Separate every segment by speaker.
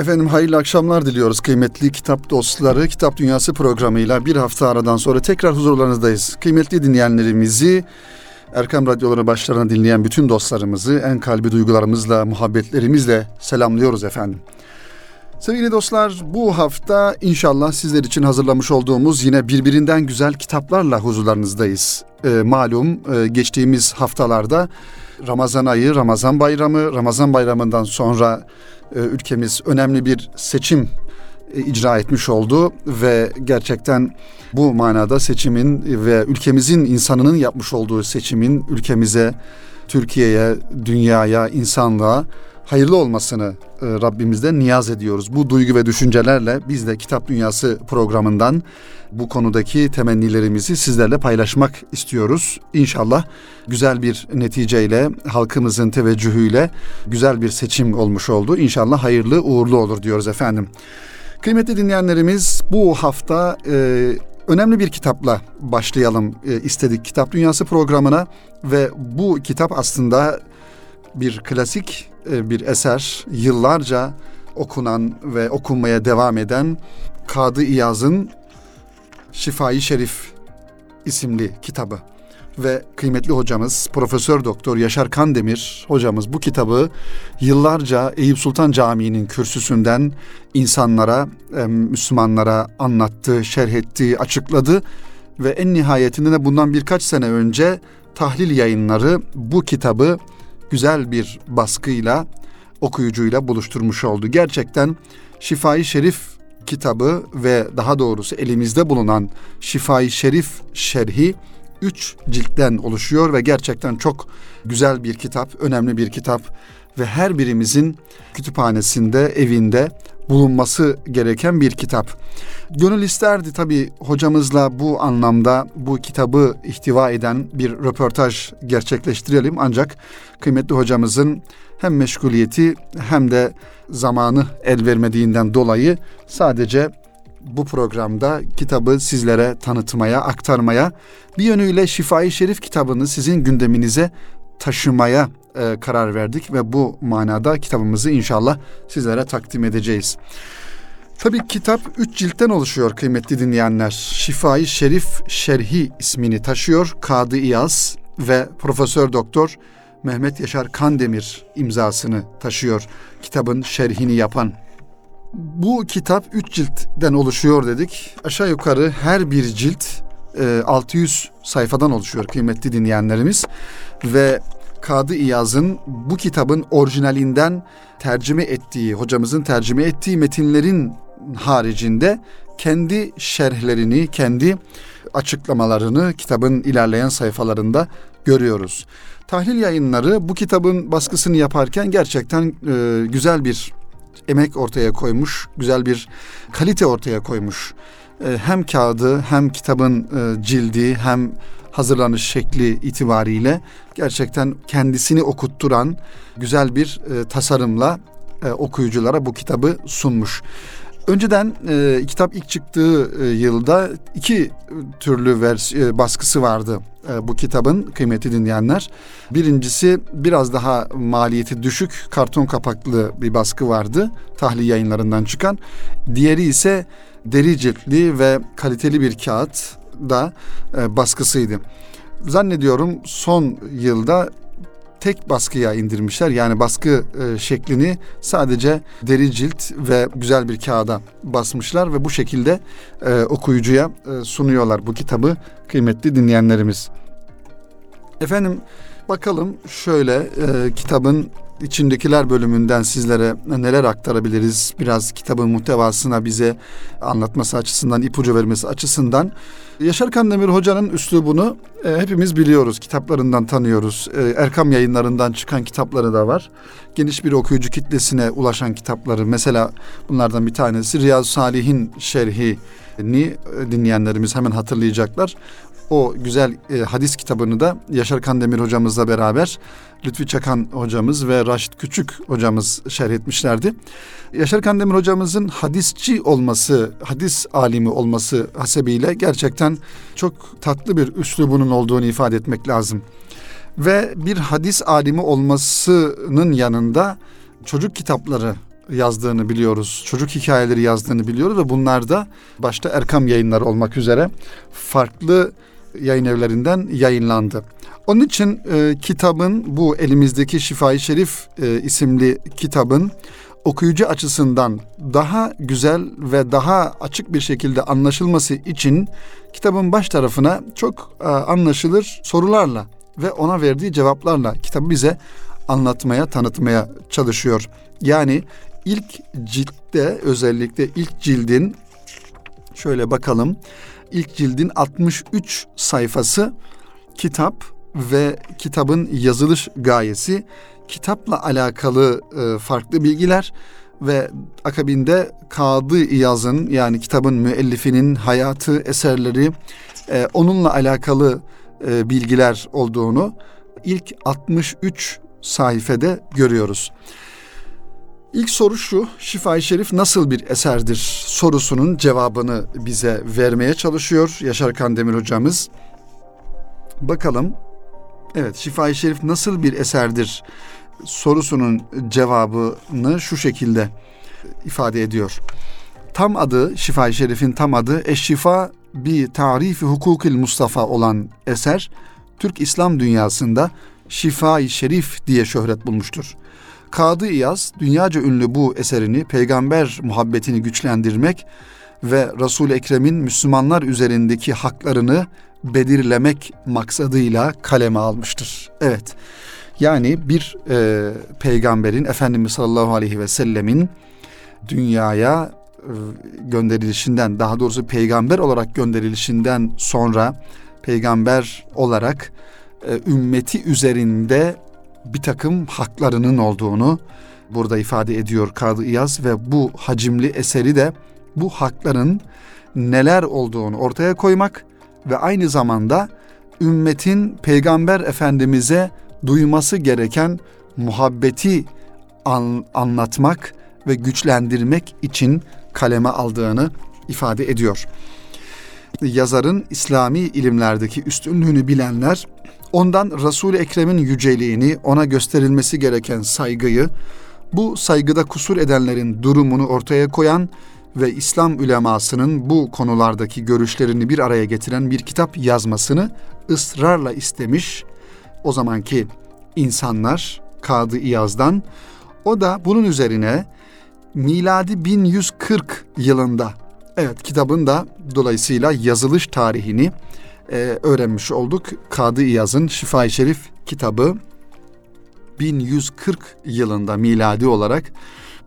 Speaker 1: Efendim hayırlı akşamlar diliyoruz kıymetli kitap dostları. Kitap Dünyası programıyla bir hafta aradan sonra tekrar huzurlarınızdayız. Kıymetli dinleyenlerimizi, Erkam Radyoları başlarına dinleyen bütün dostlarımızı en kalbi duygularımızla, muhabbetlerimizle selamlıyoruz efendim. Sevgili dostlar bu hafta inşallah sizler için hazırlamış olduğumuz yine birbirinden güzel kitaplarla huzurlarınızdayız. E, malum e, geçtiğimiz haftalarda Ramazan ayı, Ramazan bayramı, Ramazan bayramından sonra ülkemiz önemli bir seçim e, icra etmiş oldu ve gerçekten bu manada seçimin ve ülkemizin insanının yapmış olduğu seçimin ülkemize, Türkiye'ye, dünyaya, insanlığa hayırlı olmasını e, Rabbimizden niyaz ediyoruz. Bu duygu ve düşüncelerle biz de Kitap Dünyası programından bu konudaki temennilerimizi sizlerle paylaşmak istiyoruz. İnşallah güzel bir neticeyle, halkımızın teveccühüyle güzel bir seçim olmuş oldu. İnşallah hayırlı uğurlu olur diyoruz efendim. Kıymetli dinleyenlerimiz bu hafta e, önemli bir kitapla başlayalım e, istedik Kitap Dünyası programına ve bu kitap aslında bir klasik bir eser. Yıllarca okunan ve okunmaya devam eden Kadı İyaz'ın Şifai Şerif isimli kitabı ve kıymetli hocamız Profesör Doktor Yaşar Kandemir hocamız bu kitabı yıllarca Eyüp Sultan Camii'nin kürsüsünden insanlara, Müslümanlara anlattı, şerh etti, açıkladı ve en nihayetinde de bundan birkaç sene önce tahlil yayınları bu kitabı güzel bir baskıyla okuyucuyla buluşturmuş oldu. Gerçekten Şifai Şerif kitabı ve daha doğrusu elimizde bulunan Şifai Şerif şerhi üç ciltten oluşuyor ve gerçekten çok güzel bir kitap, önemli bir kitap ve her birimizin kütüphanesinde, evinde bulunması gereken bir kitap. Gönül isterdi tabii hocamızla bu anlamda bu kitabı ihtiva eden bir röportaj gerçekleştirelim ancak kıymetli hocamızın hem meşguliyeti hem de zamanı el vermediğinden dolayı sadece bu programda kitabı sizlere tanıtmaya, aktarmaya, bir yönüyle Şifai Şerif kitabını sizin gündeminize taşımaya e, karar verdik ve bu manada kitabımızı inşallah sizlere takdim edeceğiz. Tabi kitap üç ciltten oluşuyor kıymetli dinleyenler. Şifai Şerif Şerhi ismini taşıyor. Kadı İyaz ve Profesör Doktor Mehmet Yaşar Kandemir imzasını taşıyor. Kitabın şerhini yapan. Bu kitap üç ciltten oluşuyor dedik. Aşağı yukarı her bir cilt 600 e, sayfadan oluşuyor kıymetli dinleyenlerimiz ve Kadı İyaz'ın bu kitabın orijinalinden tercüme ettiği, hocamızın tercüme ettiği metinlerin haricinde kendi şerhlerini, kendi açıklamalarını kitabın ilerleyen sayfalarında görüyoruz. Tahlil yayınları bu kitabın baskısını yaparken gerçekten e, güzel bir emek ortaya koymuş, güzel bir kalite ortaya koymuş. E, hem kağıdı hem kitabın e, cildi hem hazırlanış şekli itibariyle gerçekten kendisini okutturan güzel bir e, tasarımla okuyuculara bu kitabı sunmuş. Önceden e, kitap ilk çıktığı e, yılda iki türlü vers e, baskısı vardı e, bu kitabın kıymeti dinleyenler. Birincisi biraz daha maliyeti düşük karton kapaklı bir baskı vardı tahliye yayınlarından çıkan. Diğeri ise deri ciltli ve kaliteli bir kağıt da e, baskısıydı. Zannediyorum son yılda tek baskıya indirmişler. Yani baskı e, şeklini sadece deri cilt ve güzel bir kağıda basmışlar ve bu şekilde e, okuyucuya e, sunuyorlar bu kitabı kıymetli dinleyenlerimiz. Efendim bakalım şöyle e, kitabın içindekiler bölümünden sizlere neler aktarabiliriz? Biraz kitabın muhtevasına bize anlatması açısından, ipucu vermesi açısından. Yaşar Kandemir Hoca'nın üslubunu e, hepimiz biliyoruz, kitaplarından tanıyoruz. E, Erkam yayınlarından çıkan kitapları da var. Geniş bir okuyucu kitlesine ulaşan kitapları. Mesela bunlardan bir tanesi Riyaz Salih'in şerhini e, dinleyenlerimiz hemen hatırlayacaklar o güzel e, hadis kitabını da Yaşar Kandemir hocamızla beraber Lütfi Çakan hocamız ve Raşit Küçük hocamız şerh etmişlerdi. Yaşar Kandemir hocamızın hadisçi olması, hadis alimi olması hasebiyle gerçekten çok tatlı bir üslubunun olduğunu ifade etmek lazım. Ve bir hadis alimi olmasının yanında çocuk kitapları yazdığını biliyoruz. Çocuk hikayeleri yazdığını biliyoruz ve bunlar da başta Erkam yayınları olmak üzere farklı yayın evlerinden yayınlandı. Onun için e, kitabın bu elimizdeki Şifai Şerif e, isimli kitabın okuyucu açısından daha güzel ve daha açık bir şekilde anlaşılması için kitabın baş tarafına çok e, anlaşılır sorularla ve ona verdiği cevaplarla kitabı bize anlatmaya, tanıtmaya çalışıyor. Yani ilk ciltte özellikle ilk cildin şöyle bakalım. İlk cildin 63 sayfası kitap ve kitabın yazılış gayesi, kitapla alakalı e, farklı bilgiler ve akabinde Kadı İyaz'ın yani kitabın müellifinin hayatı, eserleri, e, onunla alakalı e, bilgiler olduğunu ilk 63 sayfede görüyoruz. İlk soru şu, Şifa-i Şerif nasıl bir eserdir sorusunun cevabını bize vermeye çalışıyor Yaşar Kandemir hocamız. Bakalım, evet Şifa-i Şerif nasıl bir eserdir sorusunun cevabını şu şekilde ifade ediyor. Tam adı, Şifa-i Şerif'in tam adı Eşşifa bi Tarifi Hukukil Mustafa olan eser, Türk İslam dünyasında Şifa-i Şerif diye şöhret bulmuştur. Kadı İyaz dünyaca ünlü bu eserini peygamber muhabbetini güçlendirmek ve Resul-i Ekrem'in Müslümanlar üzerindeki haklarını belirlemek maksadıyla kaleme almıştır. Evet. Yani bir e, peygamberin Efendimiz sallallahu aleyhi ve sellemin dünyaya e, gönderilişinden daha doğrusu peygamber olarak gönderilişinden sonra peygamber olarak e, ümmeti üzerinde bir takım haklarının olduğunu burada ifade ediyor Kadı İyaz ve bu hacimli eseri de bu hakların neler olduğunu ortaya koymak ve aynı zamanda ümmetin peygamber efendimize duyması gereken muhabbeti an, anlatmak ve güçlendirmek için kaleme aldığını ifade ediyor. Yazarın İslami ilimlerdeki üstünlüğünü bilenler ondan Resul-i Ekrem'in yüceliğini, ona gösterilmesi gereken saygıyı, bu saygıda kusur edenlerin durumunu ortaya koyan ve İslam ülemasının bu konulardaki görüşlerini bir araya getiren bir kitap yazmasını ısrarla istemiş. O zamanki insanlar Kadı İyaz'dan o da bunun üzerine miladi 1140 yılında evet kitabın da dolayısıyla yazılış tarihini e, öğrenmiş olduk. Kadı İyaz'ın Şifa-i Şerif kitabı 1140 yılında miladi olarak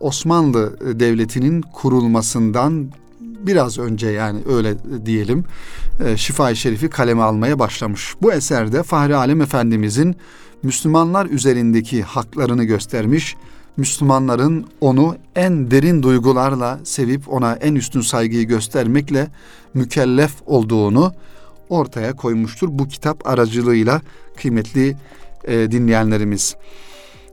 Speaker 1: Osmanlı Devleti'nin kurulmasından biraz önce yani öyle diyelim e, Şifa-i Şerif'i kaleme almaya başlamış. Bu eserde Fahri Alem Efendimizin Müslümanlar üzerindeki haklarını göstermiş, Müslümanların onu en derin duygularla sevip ona en üstün saygıyı göstermekle mükellef olduğunu ortaya koymuştur bu kitap aracılığıyla kıymetli e, dinleyenlerimiz.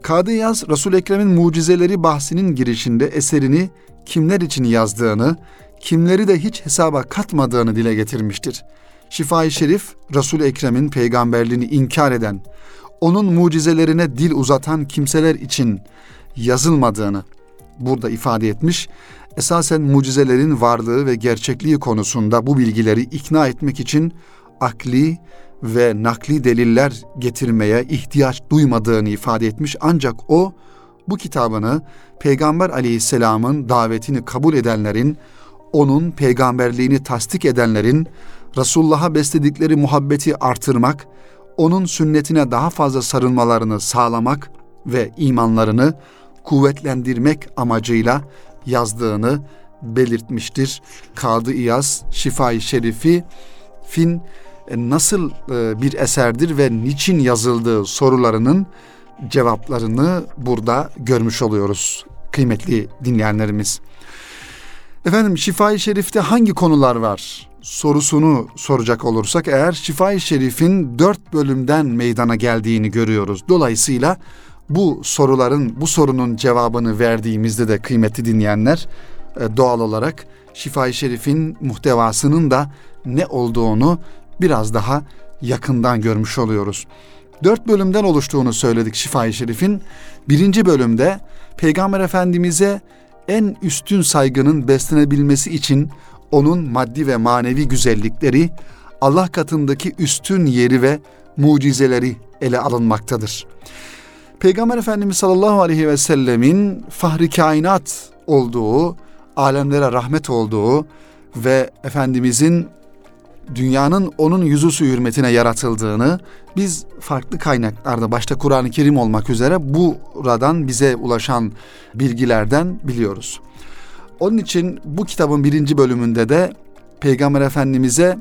Speaker 1: Kadı Yaz Resul Ekrem'in mucizeleri bahsinin girişinde eserini kimler için yazdığını, kimleri de hiç hesaba katmadığını dile getirmiştir. Şifai Şerif Resul Ekrem'in peygamberliğini inkar eden, onun mucizelerine dil uzatan kimseler için yazılmadığını burada ifade etmiş. Esasen mucizelerin varlığı ve gerçekliği konusunda bu bilgileri ikna etmek için akli ve nakli deliller getirmeye ihtiyaç duymadığını ifade etmiş. Ancak o bu kitabını Peygamber aleyhisselamın davetini kabul edenlerin, onun peygamberliğini tasdik edenlerin, Resulullah'a besledikleri muhabbeti artırmak, onun sünnetine daha fazla sarılmalarını sağlamak ve imanlarını kuvvetlendirmek amacıyla yazdığını belirtmiştir. Kadı İyaz Şifai Şerifi fin e, nasıl e, bir eserdir ve niçin yazıldığı sorularının cevaplarını burada görmüş oluyoruz kıymetli dinleyenlerimiz. Efendim Şifai Şerif'te hangi konular var? sorusunu soracak olursak eğer Şifai Şerif'in dört bölümden meydana geldiğini görüyoruz. Dolayısıyla bu soruların, bu sorunun cevabını verdiğimizde de kıymetli dinleyenler e, doğal olarak Şifai Şerif'in muhtevasının da ne olduğunu biraz daha yakından görmüş oluyoruz. Dört bölümden oluştuğunu söyledik Şifa-i Şerif'in. Birinci bölümde Peygamber Efendimiz'e en üstün saygının beslenebilmesi için onun maddi ve manevi güzellikleri, Allah katındaki üstün yeri ve mucizeleri ele alınmaktadır. Peygamber Efendimiz sallallahu aleyhi ve sellemin fahri kainat olduğu, alemlere rahmet olduğu ve Efendimizin dünyanın onun yüzüsü hürmetine yaratıldığını biz farklı kaynaklarda başta Kur'an-ı Kerim olmak üzere buradan bize ulaşan bilgilerden biliyoruz. Onun için bu kitabın birinci bölümünde de Peygamber Efendimiz'e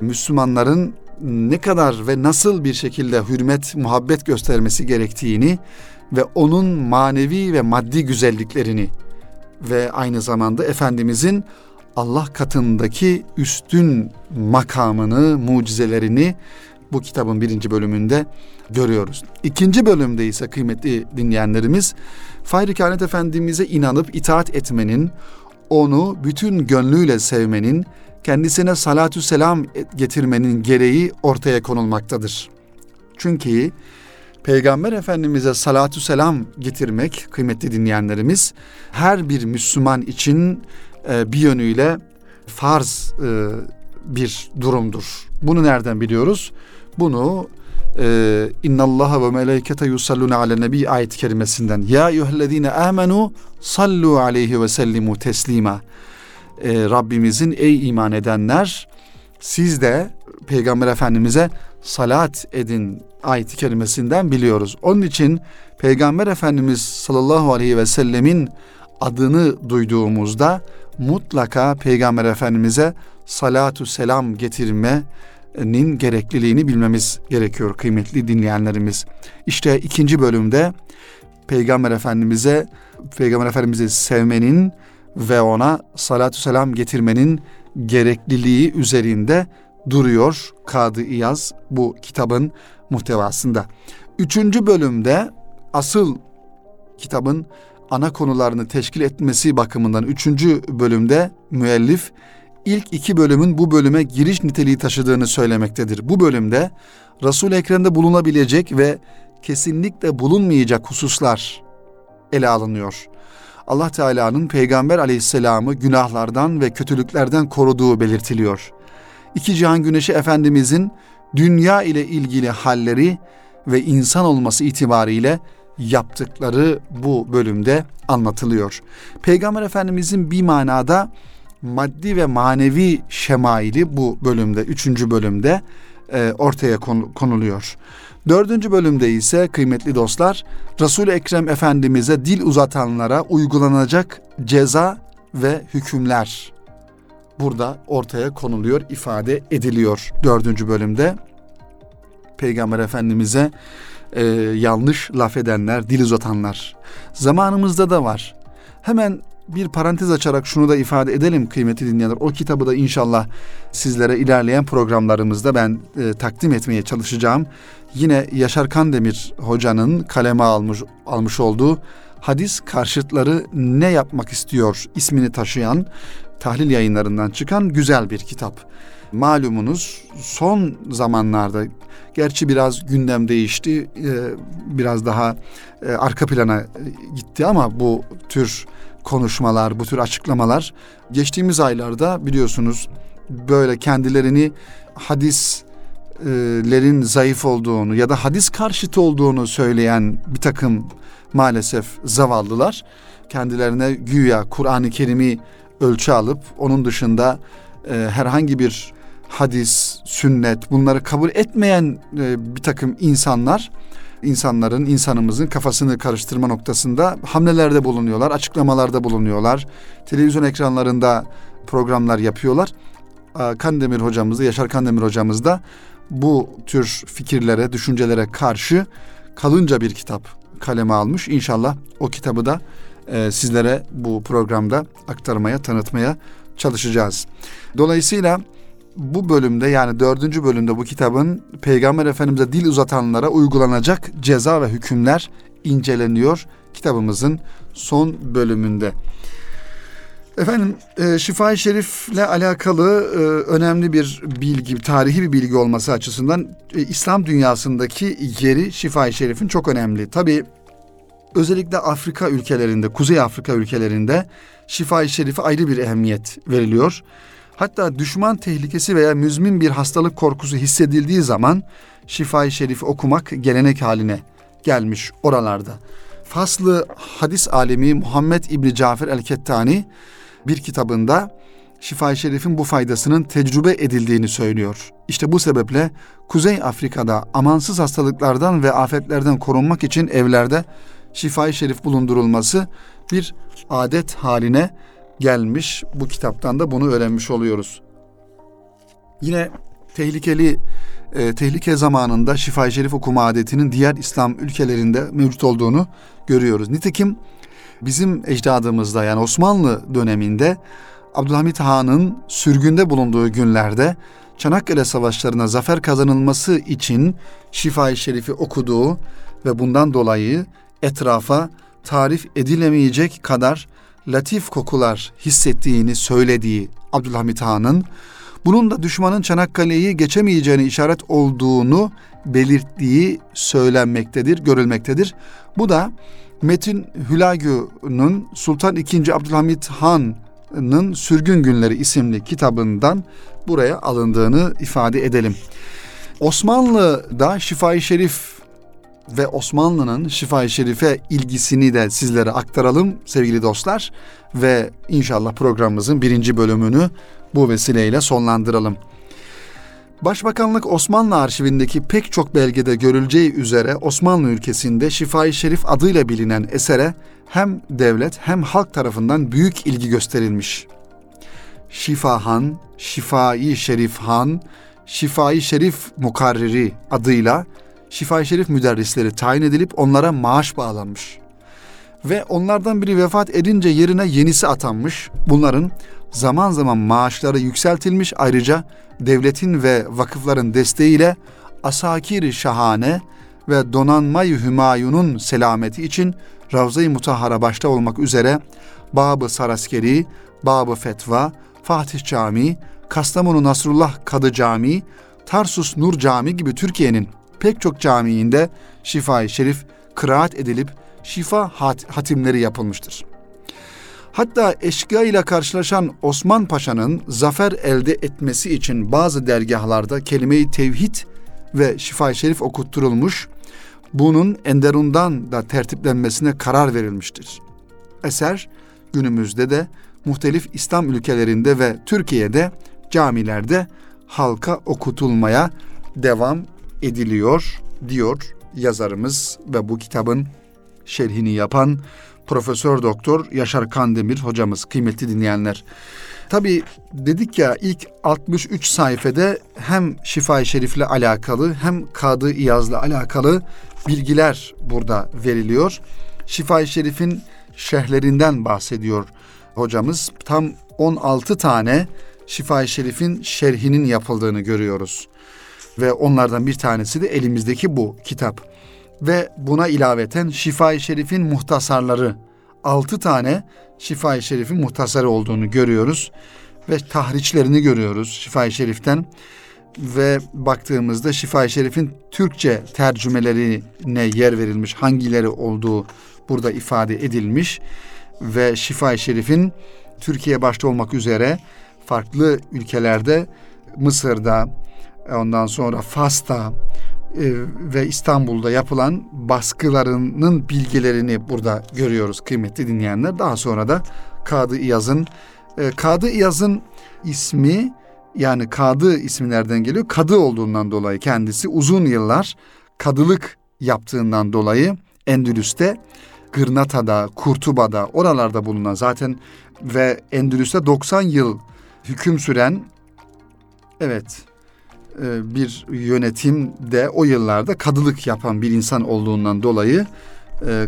Speaker 1: Müslümanların ne kadar ve nasıl bir şekilde hürmet, muhabbet göstermesi gerektiğini ve onun manevi ve maddi güzelliklerini ve aynı zamanda Efendimizin Allah katındaki üstün makamını, mucizelerini bu kitabın birinci bölümünde görüyoruz. İkinci bölümde ise kıymetli dinleyenlerimiz Fahri Kainat Efendimiz'e inanıp itaat etmenin, onu bütün gönlüyle sevmenin, kendisine salatü selam getirmenin gereği ortaya konulmaktadır. Çünkü Peygamber Efendimiz'e salatü selam getirmek kıymetli dinleyenlerimiz her bir Müslüman için e, bir yönüyle farz e, bir durumdur. Bunu nereden biliyoruz? Bunu e, İnnallaha ve melekete yusalluna ala nebi ayet kerimesinden Ya eyyühellezine amenu sallu aleyhi ve sellimu teslima e, Rabbimizin ey iman edenler siz de Peygamber Efendimiz'e salat edin ayet kelimesinden biliyoruz. Onun için Peygamber Efendimiz sallallahu aleyhi ve sellemin adını duyduğumuzda mutlaka Peygamber Efendimiz'e salatu selam getirmenin gerekliliğini bilmemiz gerekiyor kıymetli dinleyenlerimiz. İşte ikinci bölümde Peygamber Efendimiz'e Peygamber Efendimiz'i sevmenin ve ona salatu selam getirmenin gerekliliği üzerinde duruyor Kadı İyaz bu kitabın muhtevasında. Üçüncü bölümde asıl kitabın ana konularını teşkil etmesi bakımından üçüncü bölümde müellif ilk iki bölümün bu bölüme giriş niteliği taşıdığını söylemektedir. Bu bölümde Resul-i Ekrem'de bulunabilecek ve kesinlikle bulunmayacak hususlar ele alınıyor. Allah Teala'nın Peygamber Aleyhisselam'ı günahlardan ve kötülüklerden koruduğu belirtiliyor. İki Cihan Güneşi Efendimizin dünya ile ilgili halleri ve insan olması itibariyle yaptıkları bu bölümde anlatılıyor. Peygamber Efendimizin bir manada maddi ve manevi şemaili bu bölümde, üçüncü bölümde e, ortaya konuluyor. Dördüncü bölümde ise kıymetli dostlar resul Ekrem Efendimiz'e dil uzatanlara uygulanacak ceza ve hükümler burada ortaya konuluyor, ifade ediliyor dördüncü bölümde. Peygamber Efendimiz'e e, yanlış laf edenler, dil uzatanlar zamanımızda da var. Hemen bir parantez açarak şunu da ifade edelim kıymetli dinleyenler. O kitabı da inşallah sizlere ilerleyen programlarımızda ben e, takdim etmeye çalışacağım. Yine Yaşar Kandemir hocanın kaleme almış almış olduğu hadis karşıtları ne yapmak istiyor ismini taşıyan tahlil yayınlarından çıkan güzel bir kitap. Malumunuz son zamanlarda gerçi biraz gündem değişti, e, biraz daha e, arka plana gitti ama bu tür konuşmalar, bu tür açıklamalar geçtiğimiz aylarda biliyorsunuz böyle kendilerini hadislerin zayıf olduğunu ya da hadis karşıtı olduğunu söyleyen bir takım maalesef zavallılar kendilerine güya Kur'an-ı Kerim'i ölçü alıp onun dışında e, herhangi bir hadis, sünnet bunları kabul etmeyen e, bir takım insanlar insanların, insanımızın kafasını karıştırma noktasında hamlelerde bulunuyorlar, açıklamalarda bulunuyorlar. Televizyon ekranlarında programlar yapıyorlar. Kandemir hocamız da, Yaşar Kandemir hocamız da bu tür fikirlere, düşüncelere karşı kalınca bir kitap kaleme almış. İnşallah o kitabı da e, sizlere bu programda aktarmaya, tanıtmaya çalışacağız. Dolayısıyla bu bölümde yani dördüncü bölümde bu kitabın Peygamber Efendimiz'e dil uzatanlara uygulanacak ceza ve hükümler inceleniyor kitabımızın son bölümünde. Efendim e, Şifa-i Şerif'le alakalı e, önemli bir bilgi, tarihi bir bilgi olması açısından e, İslam dünyasındaki yeri Şifa-i Şerif'in çok önemli. Tabi özellikle Afrika ülkelerinde, Kuzey Afrika ülkelerinde Şifa-i Şerif'e ayrı bir ehemmiyet veriliyor. Hatta düşman tehlikesi veya müzmin bir hastalık korkusu hissedildiği zaman Şifa-i Şerif okumak gelenek haline gelmiş oralarda. Faslı hadis alemi Muhammed İbni Cafer el-Kettani bir kitabında Şifa-i Şerif'in bu faydasının tecrübe edildiğini söylüyor. İşte bu sebeple Kuzey Afrika'da amansız hastalıklardan ve afetlerden korunmak için evlerde Şifa-i Şerif bulundurulması bir adet haline gelmiş. Bu kitaptan da bunu öğrenmiş oluyoruz. Yine tehlikeli e, tehlike zamanında Şifa-i Şerif okuma adetinin diğer İslam ülkelerinde mevcut olduğunu görüyoruz. Nitekim bizim ecdadımızda yani Osmanlı döneminde Abdülhamit Han'ın sürgünde bulunduğu günlerde Çanakkale Savaşlarına zafer kazanılması için Şifa-i Şerif'i okuduğu ve bundan dolayı etrafa tarif edilemeyecek kadar latif kokular hissettiğini söylediği Abdülhamit Han'ın bunun da düşmanın Çanakkale'yi geçemeyeceğini işaret olduğunu belirttiği söylenmektedir, görülmektedir. Bu da Metin Hülagü'nün Sultan II. Abdülhamit Han'ın Sürgün Günleri isimli kitabından buraya alındığını ifade edelim. Osmanlı'da Şifai Şerif ve Osmanlı'nın Şifai Şerif'e ilgisini de sizlere aktaralım sevgili dostlar ve inşallah programımızın birinci bölümünü bu vesileyle sonlandıralım. Başbakanlık Osmanlı arşivindeki pek çok belgede görüleceği üzere Osmanlı ülkesinde Şifai Şerif adıyla bilinen esere hem devlet hem halk tarafından büyük ilgi gösterilmiş. Şifa Han, Şifai Şerif Han, Şifai Şerif Mukarriri adıyla Şifai Şerif müderrisleri tayin edilip onlara maaş bağlanmış. Ve onlardan biri vefat edince yerine yenisi atanmış. Bunların zaman zaman maaşları yükseltilmiş ayrıca devletin ve vakıfların desteğiyle asakir şahane ve donanmayı Hümayun'un selameti için Ravza-i Mutahhara başta olmak üzere Babı Saraskeri, Babı Fetva, Fatih Camii, Kastamonu Nasrullah Kadı Camii, Tarsus Nur Camii gibi Türkiye'nin pek çok camiinde şifa Şerif kıraat edilip şifa hat hatimleri yapılmıştır. Hatta eşkıya ile karşılaşan Osman Paşa'nın zafer elde etmesi için bazı dergahlarda kelime-i tevhid ve şifa şerif okutturulmuş, bunun Enderun'dan da tertiplenmesine karar verilmiştir. Eser günümüzde de muhtelif İslam ülkelerinde ve Türkiye'de camilerde halka okutulmaya devam ediliyor diyor yazarımız ve bu kitabın şerhini yapan Profesör Doktor Yaşar Kandemir hocamız kıymetli dinleyenler. Tabi dedik ya ilk 63 sayfede hem Şifa-i Şerif'le alakalı hem Kadı İyaz'la alakalı bilgiler burada veriliyor. Şifa-i Şerif'in şerhlerinden bahsediyor hocamız. Tam 16 tane Şifa-i Şerif'in şerhinin yapıldığını görüyoruz. Ve onlardan bir tanesi de elimizdeki bu kitap. Ve buna ilaveten Şifa-i Şerif'in muhtasarları. Altı tane Şifa-i Şerif'in muhtasarı olduğunu görüyoruz. Ve tahriçlerini görüyoruz Şifa-i Şerif'ten. Ve baktığımızda Şifa-i Şerif'in Türkçe tercümelerine yer verilmiş hangileri olduğu burada ifade edilmiş. Ve Şifa-i Şerif'in Türkiye başta olmak üzere farklı ülkelerde Mısır'da ondan sonra Fas'ta e, ve İstanbul'da yapılan baskılarının bilgilerini burada görüyoruz kıymetli dinleyenler. Daha sonra da Kadı İyaz'ın e, Kadı İyaz'ın ismi yani Kadı ismi nereden geliyor? Kadı olduğundan dolayı kendisi uzun yıllar kadılık yaptığından dolayı Endülüs'te Gırnata'da, Kurtuba'da oralarda bulunan zaten ve Endülüs'te 90 yıl hüküm süren evet e, bir yönetimde o yıllarda kadılık yapan bir insan olduğundan dolayı e,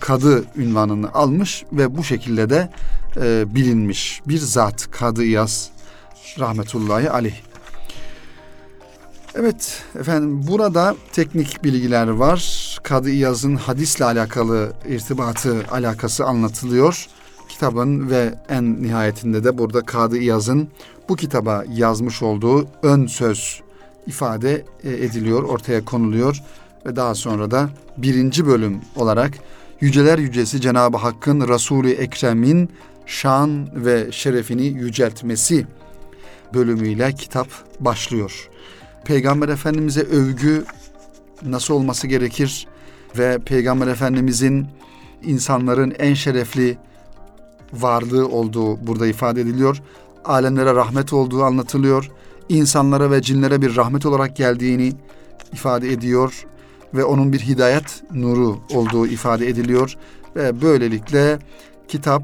Speaker 1: kadı ünvanını almış ve bu şekilde de e, bilinmiş bir zat Kadı İyaz rahmetullahi aleyh. Evet efendim burada teknik bilgiler var. Kadı İyaz'ın hadisle alakalı irtibatı alakası anlatılıyor kitabın ve en nihayetinde de burada Kadı İyaz'ın bu kitaba yazmış olduğu ön söz ifade e, ediliyor, ortaya konuluyor ve daha sonra da birinci bölüm olarak Yüceler Yücesi Cenab-ı Hakk'ın Resul-i Ekrem'in şan ve şerefini yüceltmesi bölümüyle kitap başlıyor. Peygamber Efendimiz'e övgü nasıl olması gerekir ve Peygamber Efendimiz'in insanların en şerefli varlığı olduğu burada ifade ediliyor. Alemlere rahmet olduğu anlatılıyor. İnsanlara ve cinlere bir rahmet olarak geldiğini ifade ediyor ve onun bir hidayet nuru olduğu ifade ediliyor ve böylelikle kitap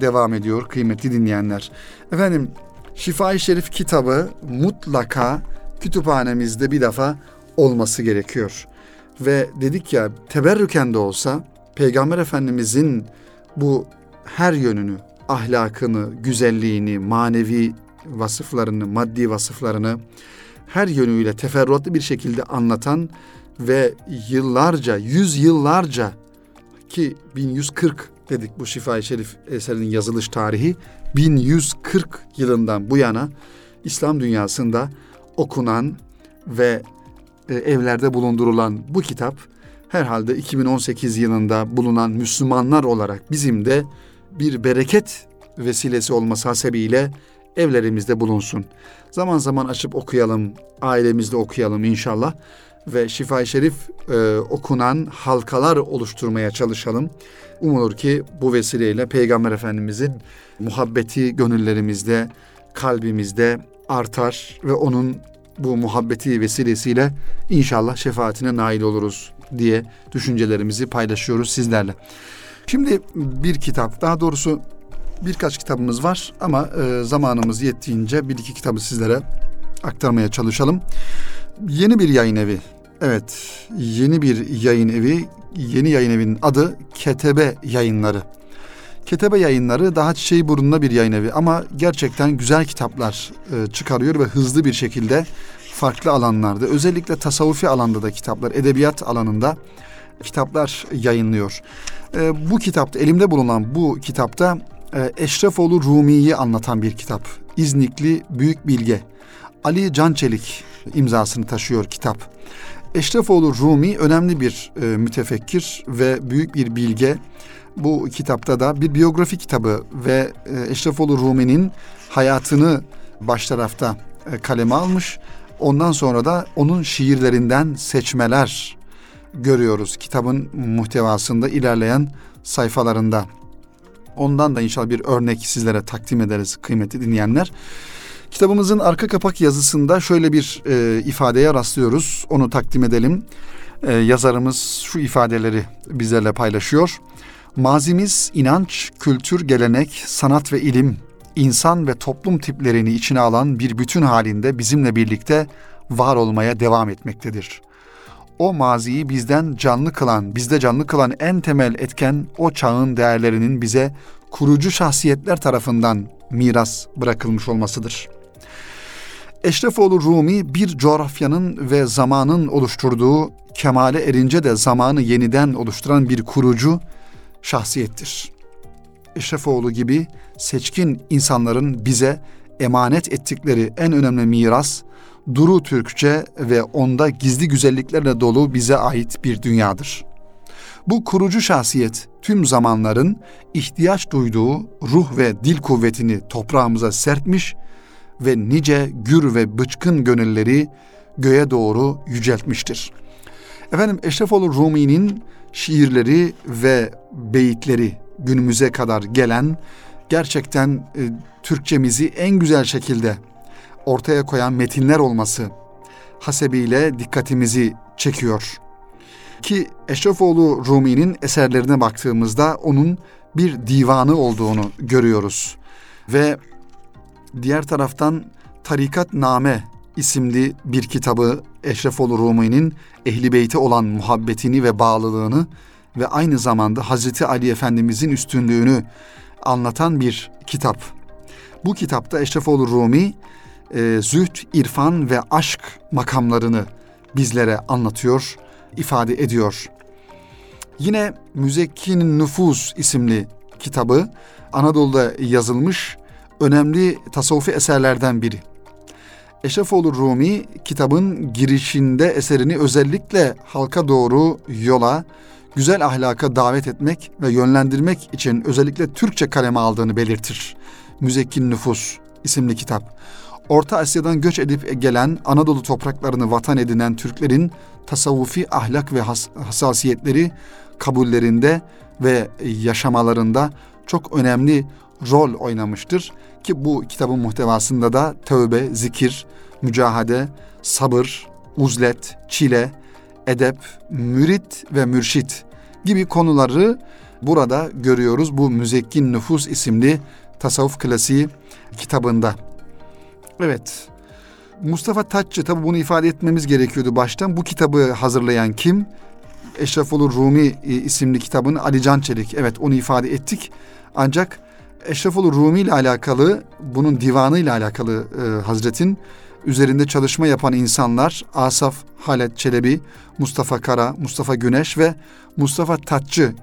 Speaker 1: devam ediyor kıymetli dinleyenler. Efendim Şifa-i Şerif kitabı mutlaka kütüphanemizde bir defa olması gerekiyor. Ve dedik ya teberrüken de olsa Peygamber Efendimizin bu her yönünü, ahlakını, güzelliğini, manevi vasıflarını, maddi vasıflarını her yönüyle teferruatlı bir şekilde anlatan ve yıllarca, yüz yıllarca ki 1140 dedik bu Şifa-i Şerif eserinin yazılış tarihi 1140 yılından bu yana İslam dünyasında okunan ve e, evlerde bulundurulan bu kitap herhalde 2018 yılında bulunan Müslümanlar olarak bizim de bir bereket vesilesi olması hasebiyle evlerimizde bulunsun. Zaman zaman açıp okuyalım, ailemizde okuyalım inşallah ve Şifa-i Şerif e, okunan halkalar oluşturmaya çalışalım. Umulur ki bu vesileyle Peygamber Efendimizin muhabbeti gönüllerimizde, kalbimizde artar ve onun bu muhabbeti vesilesiyle inşallah şefaatine nail oluruz diye düşüncelerimizi paylaşıyoruz sizlerle. Şimdi bir kitap, daha doğrusu birkaç kitabımız var ama e, zamanımız yettiğince bir iki kitabı sizlere aktarmaya çalışalım. Yeni bir yayın evi. Evet, yeni bir yayın evi. Yeni yayın evinin adı Ketebe Yayınları. Ketebe Yayınları daha çiçeği burnunda bir yayın evi ama gerçekten güzel kitaplar e, çıkarıyor ve hızlı bir şekilde farklı alanlarda özellikle tasavvufi alanda da kitaplar, edebiyat alanında kitaplar yayınlıyor. E, bu kitapta elimde bulunan bu kitapta e, Eşrefoğlu Rumi'yi anlatan bir kitap. İznikli Büyük Bilge. Ali Cançelik imzasını taşıyor kitap. Eşrefoğlu Rumi önemli bir e, mütefekkir ve büyük bir bilge. Bu kitapta da bir biyografi kitabı ve e, Eşrefoğlu Rumi'nin hayatını baş tarafta e, kaleme almış. Ondan sonra da onun şiirlerinden seçmeler görüyoruz kitabın muhtevasında ilerleyen sayfalarında. Ondan da inşallah bir örnek sizlere takdim ederiz kıymetli dinleyenler. Kitabımızın arka kapak yazısında şöyle bir e, ifadeye rastlıyoruz. Onu takdim edelim. E, yazarımız şu ifadeleri bizlerle paylaşıyor. Mazimiz inanç, kültür, gelenek, sanat ve ilim, insan ve toplum tiplerini içine alan bir bütün halinde bizimle birlikte var olmaya devam etmektedir. O maziyi bizden canlı kılan, bizde canlı kılan en temel etken o çağın değerlerinin bize kurucu şahsiyetler tarafından miras bırakılmış olmasıdır. Eşrefoğlu Rumi bir coğrafyanın ve zamanın oluşturduğu kemale erince de zamanı yeniden oluşturan bir kurucu şahsiyettir. Eşrefoğlu gibi seçkin insanların bize emanet ettikleri en önemli miras Duru Türkçe ve onda gizli güzelliklerle dolu bize ait bir dünyadır. Bu kurucu şahsiyet tüm zamanların ihtiyaç duyduğu ruh ve dil kuvvetini toprağımıza serpmiş ve nice gür ve bıçkın gönülleri göğe doğru yüceltmiştir. Efendim Eşrefoğlu Rumi'nin şiirleri ve beyitleri günümüze kadar gelen gerçekten e, Türkçemizi en güzel şekilde ortaya koyan metinler olması hasebiyle dikkatimizi çekiyor. Ki Eşrefoğlu Rumi'nin eserlerine baktığımızda onun bir divanı olduğunu görüyoruz. Ve diğer taraftan Tarikat Name isimli bir kitabı Eşrefoğlu Rumi'nin Ehli Beyt'e olan muhabbetini ve bağlılığını ve aynı zamanda Hazreti Ali Efendimizin üstünlüğünü anlatan bir kitap. Bu kitapta Eşrefoğlu Rumi e, züht, irfan ve aşk makamlarını bizlere anlatıyor, ifade ediyor. Yine Müzekkin Nüfus isimli kitabı Anadolu'da yazılmış önemli tasavvufi eserlerden biri. Eşrefoğlu Rumi kitabın girişinde eserini özellikle halka doğru yola, güzel ahlaka davet etmek ve yönlendirmek için özellikle Türkçe kaleme aldığını belirtir. Müzekkin Nüfus isimli kitap. Orta Asya'dan göç edip gelen Anadolu topraklarını vatan edinen Türklerin tasavvufi ahlak ve has hassasiyetleri kabullerinde ve yaşamalarında çok önemli rol oynamıştır. Ki bu kitabın muhtevasında da tövbe, zikir, mücahade, sabır, uzlet, çile, edep, mürit ve mürşit gibi konuları burada görüyoruz bu Müzekkin Nüfus isimli tasavvuf klasiği kitabında. Evet. Mustafa Taççı tabi bunu ifade etmemiz gerekiyordu baştan. Bu kitabı hazırlayan kim? Eşrefulur Rumi e, isimli kitabın Ali Can Çelik. Evet onu ifade ettik. Ancak Eşrefulur Rumi ile alakalı bunun divanı ile alakalı e, Hazretin üzerinde çalışma yapan insanlar Asaf Halet Çelebi, Mustafa Kara, Mustafa Güneş ve Mustafa Tatçı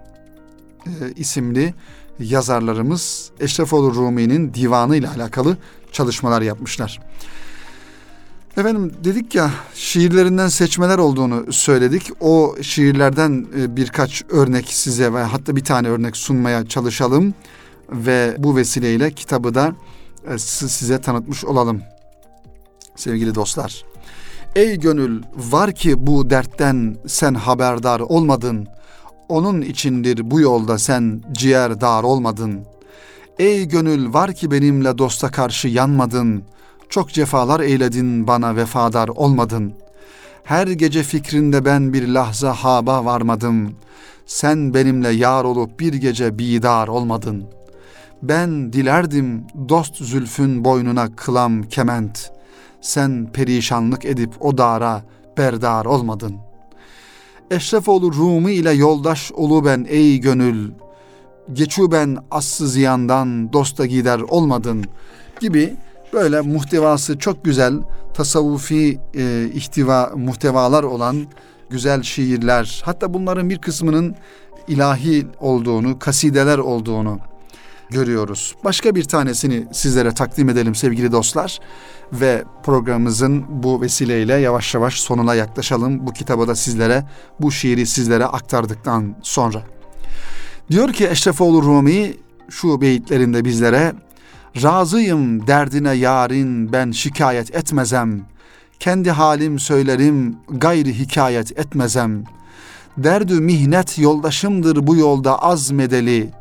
Speaker 1: e, isimli yazarlarımız Eşrefoğlu Rumi'nin divanı ile alakalı çalışmalar yapmışlar. Efendim dedik ya şiirlerinden seçmeler olduğunu söyledik. O şiirlerden e, birkaç örnek size ve hatta bir tane örnek sunmaya çalışalım ve bu vesileyle kitabı da e, size tanıtmış olalım sevgili dostlar. Ey gönül var ki bu dertten sen haberdar olmadın. Onun içindir bu yolda sen ciğer dar olmadın. Ey gönül var ki benimle dosta karşı yanmadın. Çok cefalar eyledin bana vefadar olmadın. Her gece fikrinde ben bir lahza haba varmadım. Sen benimle yar olup bir gece bidar olmadın. Ben dilerdim dost zülfün boynuna kılam kement.'' Sen perişanlık edip o dara berdar olmadın. Eşrefoğlu Rumi ile yoldaş olu ben ey gönül, geçu ben assı ziyandan dosta gider olmadın gibi böyle muhtevası çok güzel tasavvufi e, ihtiva muhtevalar olan güzel şiirler hatta bunların bir kısmının ilahi olduğunu, kasideler olduğunu görüyoruz. Başka bir tanesini sizlere takdim edelim sevgili dostlar ve programımızın bu vesileyle yavaş yavaş sonuna yaklaşalım. Bu kitabı da sizlere, bu şiiri sizlere aktardıktan sonra. Diyor ki Eşrefoğlu Rumi şu beyitlerinde bizlere Razıyım derdine yarin ben şikayet etmezem. Kendi halim söylerim gayri hikayet etmezem. Derdü mihnet yoldaşımdır bu yolda azmedeli.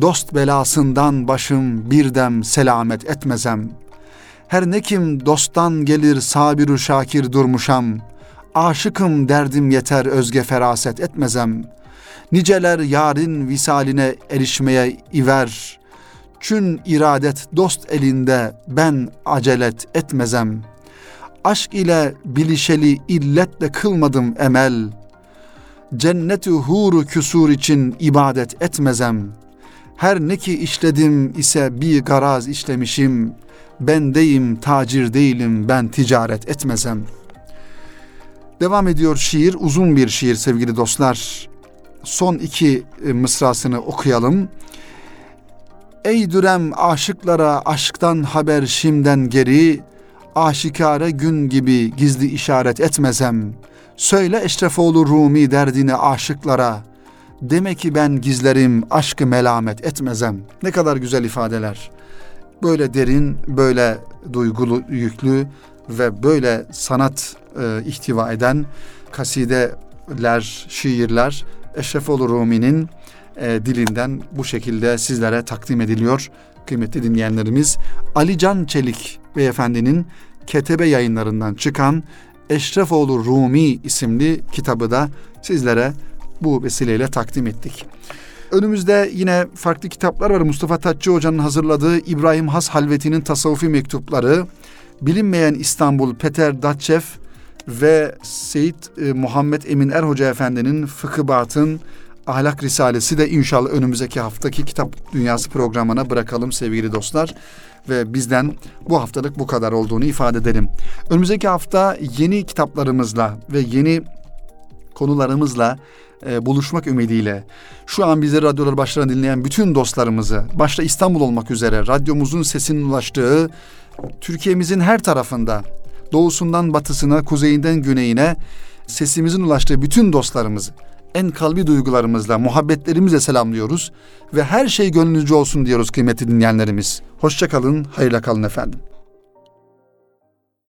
Speaker 1: Dost belasından başım birdem selamet etmezem. Her ne kim dosttan gelir sabiru şakir durmuşam. Aşıkım derdim yeter özge feraset etmezem. Niceler yarın visaline erişmeye iver. Çün iradet dost elinde ben acelet etmezem. Aşk ile bilişeli illetle kılmadım emel. Cenneti huru küsur için ibadet etmezem.'' Her ne ki işledim ise bir garaz işlemişim. Bendeyim tacir değilim ben ticaret etmesem. Devam ediyor şiir uzun bir şiir sevgili dostlar. Son iki e, mısrasını okuyalım. Ey dürem aşıklara aşktan haber şimden geri, aşikare gün gibi gizli işaret etmezem. Söyle Eşrefoğlu Rumi derdini aşıklara, Demek ki ben gizlerim, aşkı melamet etmezem. Ne kadar güzel ifadeler. Böyle derin, böyle duygulu, yüklü ve böyle sanat e, ihtiva eden kasideler, şiirler Eşrefoğlu Rumi'nin e, dilinden bu şekilde sizlere takdim ediliyor. Kıymetli dinleyenlerimiz Ali Can Çelik beyefendinin Ketebe yayınlarından çıkan Eşrefoğlu Rumi isimli kitabı da sizlere bu vesileyle takdim ettik. Önümüzde yine farklı kitaplar var. Mustafa Tatçı Hoca'nın hazırladığı İbrahim Has Halveti'nin tasavvufi mektupları, Bilinmeyen İstanbul Peter Datçev ve Seyit e, Muhammed Emin Er Hoca Efendi'nin Fıkıbat'ın Ahlak Risalesi de inşallah önümüzdeki haftaki Kitap Dünyası programına bırakalım sevgili dostlar. Ve bizden bu haftalık bu kadar olduğunu ifade edelim. Önümüzdeki hafta yeni kitaplarımızla ve yeni konularımızla e, buluşmak ümidiyle şu an bizi radyolar başlarına dinleyen bütün dostlarımızı başta İstanbul olmak üzere radyomuzun sesinin ulaştığı Türkiye'mizin her tarafında doğusundan batısına, kuzeyinden güneyine sesimizin ulaştığı bütün dostlarımızı en kalbi duygularımızla, muhabbetlerimizle selamlıyoruz ve her şey gönlünüzce olsun diyoruz kıymetli dinleyenlerimiz. Hoşçakalın, hayırla kalın efendim.